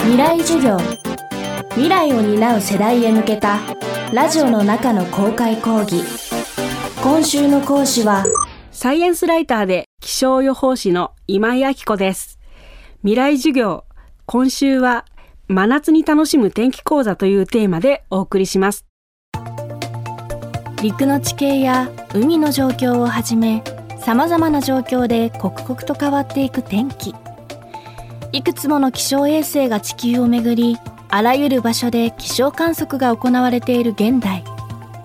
未来授業。未来を担う世代へ向けたラジオの中の公開講義。今週の講師はサイエンスライターで気象予報士の今井明子です。未来授業今週は真夏に楽しむ天気講座というテーマでお送りします。陸の地形や海の状況をはじめさまざまな状況で刻々と変わっていく天気いくつもの気象衛星が地球をめぐりあらゆる場所で気象観測が行われている現代。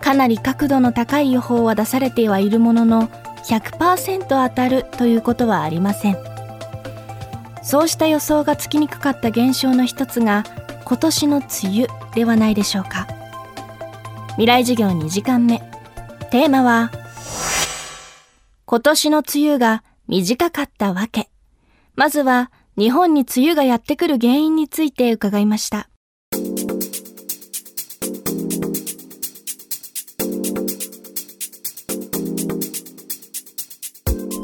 かなり角度の高い予報は出されてはいるものの100%当たるということはありません。そうした予想がつきにくかった現象の一つが今年の梅雨ではないでしょうか。未来授業2時間目。テーマは今年の梅雨が短かったわけ。まずは日本に梅雨がやってくる原因について伺いました。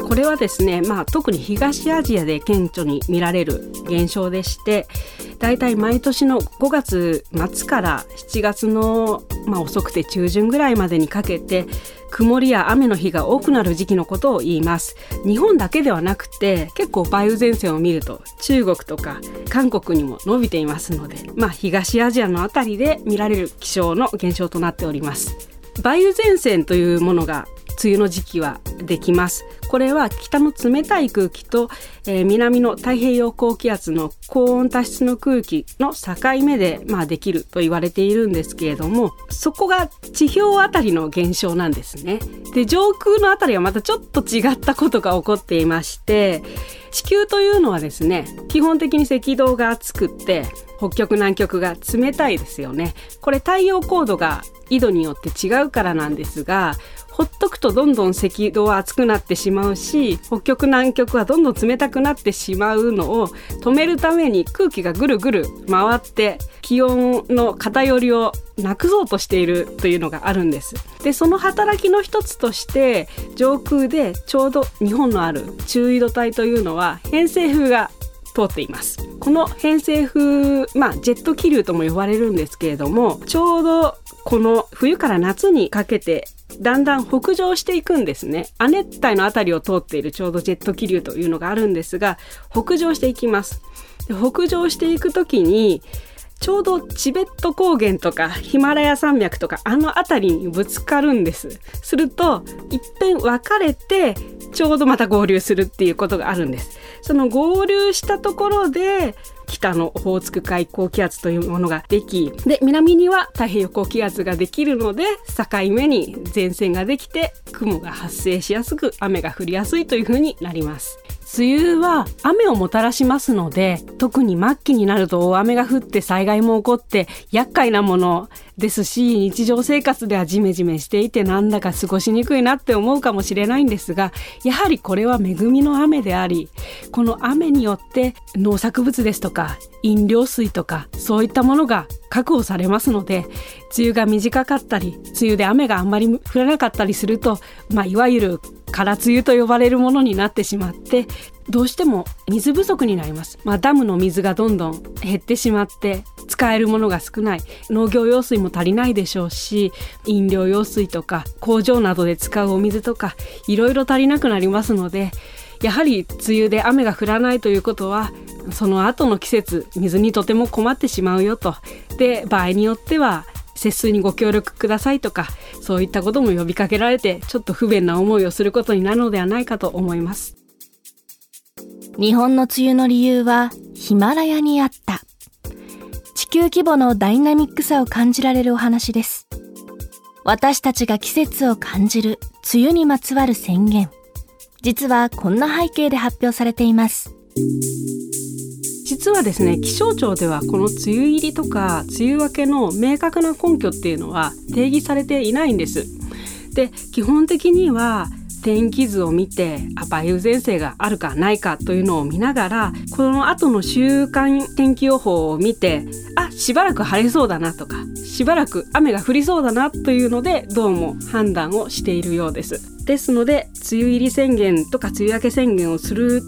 これはですね、まあ、特に東アジアで顕著に見られる現象でしてだいたい毎年の5月末から7月の、まあ、遅くて中旬ぐらいまでにかけて曇りや雨の日が多くなる時期のことを言います。日本だけではなくて結構梅雨前線を見ると中国とか韓国にも伸びていますのでまあ東アジアのあたりで見られる気象の現象となっております。梅雨前線というものが梅雨の時期はできますこれは北の冷たい空気と、えー、南の太平洋高気圧の高温多湿の空気の境目で、まあ、できると言われているんですけれどもそこが地表あたりの現象なんですね。で上空のあたりはまたちょっと違ったことが起こっていまして地球というのはですね基本的に赤道が厚くって北極南極が冷たいですよねこれ太陽高度が緯度によって違うからなんですがほっとくとどんどん赤道は熱くなってしまうし北極南極はどんどん冷たくなってしまうのを止めるために空気がぐるぐる回って気温の偏りをなくそうとしているというのがあるんです。でその働きの一つとして上空でちょうど日本のある中緯度帯というのは偏西風が通っていますこの偏西風まあジェット気流とも呼ばれるんですけれどもちょうどこの冬から夏にかけてだんだん北上していくんですね。亜熱帯の辺りを通っているちょうどジェット気流というのがあるんですが北上していきます。で北上していく時にちょうどチベット高原とかヒマラヤ山脈とかあの辺りにぶつかるんです。すると一遍分かれてちょうどまた合流するっていうことがあるんです。その合流したところで北のオホーツク海高気圧というものができで南には太平洋高気圧ができるので境目に前線ができて雲が発生しやすく雨が降りやすいというふうになります。梅雨は雨をもたらしますので特に末期になると大雨が降って災害も起こって厄介なものですし日常生活ではジメジメしていてなんだか過ごしにくいなって思うかもしれないんですがやはりこれは恵みの雨でありこの雨によって農作物ですとか飲料水とかそういったものが確保されますので梅雨が短かったり梅雨で雨があんまり降らなかったりすると、まあ、いわゆる空梅雨と呼ばれるものになってしまってどうしても水不足になります、まあ、ダムの水がどんどん減ってしまって使えるものが少ない。農業用水も足りないでしょうし飲料用水とか工場などで使うお水とかいろいろ足りなくなりますのでやはり梅雨で雨が降らないということはその後の季節水にとても困ってしまうよと。で場合によっては節水にご協力くださいとかそういったことも呼びかけられてちょっと不便な思いをすることになるのではないかと思います。日本の梅雨の理由はヒマラヤにあった。地球規模のダイナミックさを感じられるお話です。私たちが季節を感じる梅雨にまつわる宣言。実はこんな背景で発表されています。実はですね気象庁ではこの梅雨入りとか梅雨明けの明確な根拠っていうのは定義されていないんですで基本的には天気図を見て梅雨前線があるかないかというのを見ながらこの後の週間天気予報を見てあしばらく晴れそうだなとかしばらく雨が降りそうだなというのでどうも判断をしているようです。ですので梅雨入り宣言とか梅雨明け宣言をする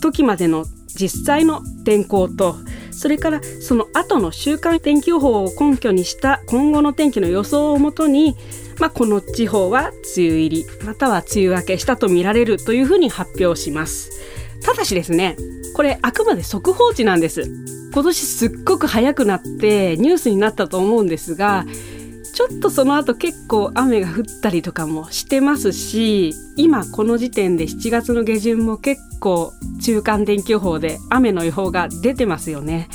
時までの実際の天候とそれからその後の週間天気予報を根拠にした今後の天気の予想をもとに、まあ、この地方は梅雨入りまたは梅雨明けしたとみられるというふうに発表します。ただしですねこれあくまで速報値なんです。今年すっごく早くなってニュースになったと思うんですがちょっとその後結構雨が降ったりとかもしてますし今この時点で7月の下旬も結構中間天気予報で雨の予報が出てますよね。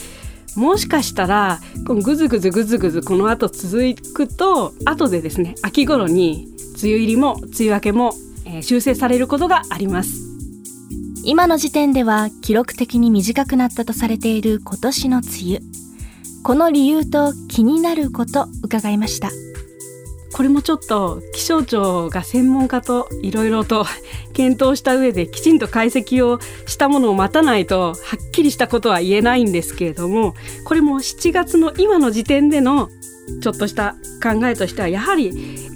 もしかしたらこのぐずぐずぐずぐずこの後続くと後でですね秋頃に梅雨入りも梅雨明けも、え、修正されることがあります今の時点では記録的に短くなったとされている今年の梅雨この理由と気になること伺いました。これもちょっと気象庁が専門家といろいろと検討した上できちんと解析をしたものを待たないとはっきりしたことは言えないんですけれどもこれも7月の今の時点でのちょっとした考えとしてはやはり、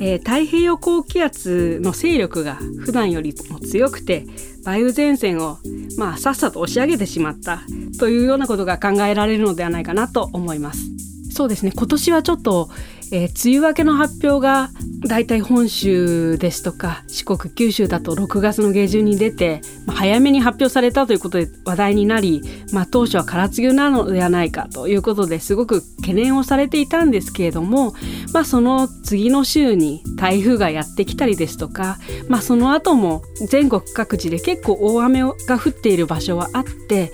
えー、太平洋高気圧の勢力が普段よりも強くて梅雨前線を、まあ、さっさと押し上げてしまったというようなことが考えられるのではないかなと思います。そうですね今年はちょっとえー、梅雨明けの発表がだいたい本州ですとか四国九州だと6月の下旬に出て、まあ、早めに発表されたということで話題になり、まあ、当初は空梅雨なのではないかということですごく懸念をされていたんですけれども、まあ、その次の週に台風がやってきたりですとか、まあ、その後も全国各地で結構大雨が降っている場所はあって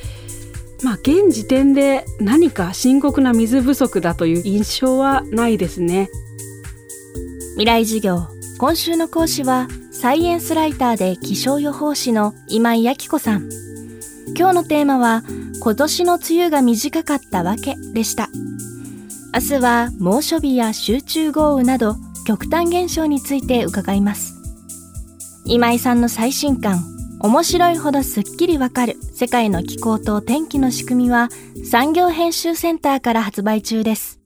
まあ現時点で何か深刻な水不足だという印象はないですね。未来授業。今週の講師はサイエンスライターで気象予報士の今井明子さん。今日のテーマは今年の梅雨が短かったわけでした。明日は猛暑日や集中豪雨など極端現象について伺います。今井さんの最新刊面白いほどすっきりわかる世界の気候と天気の仕組みは産業編集センターから発売中です。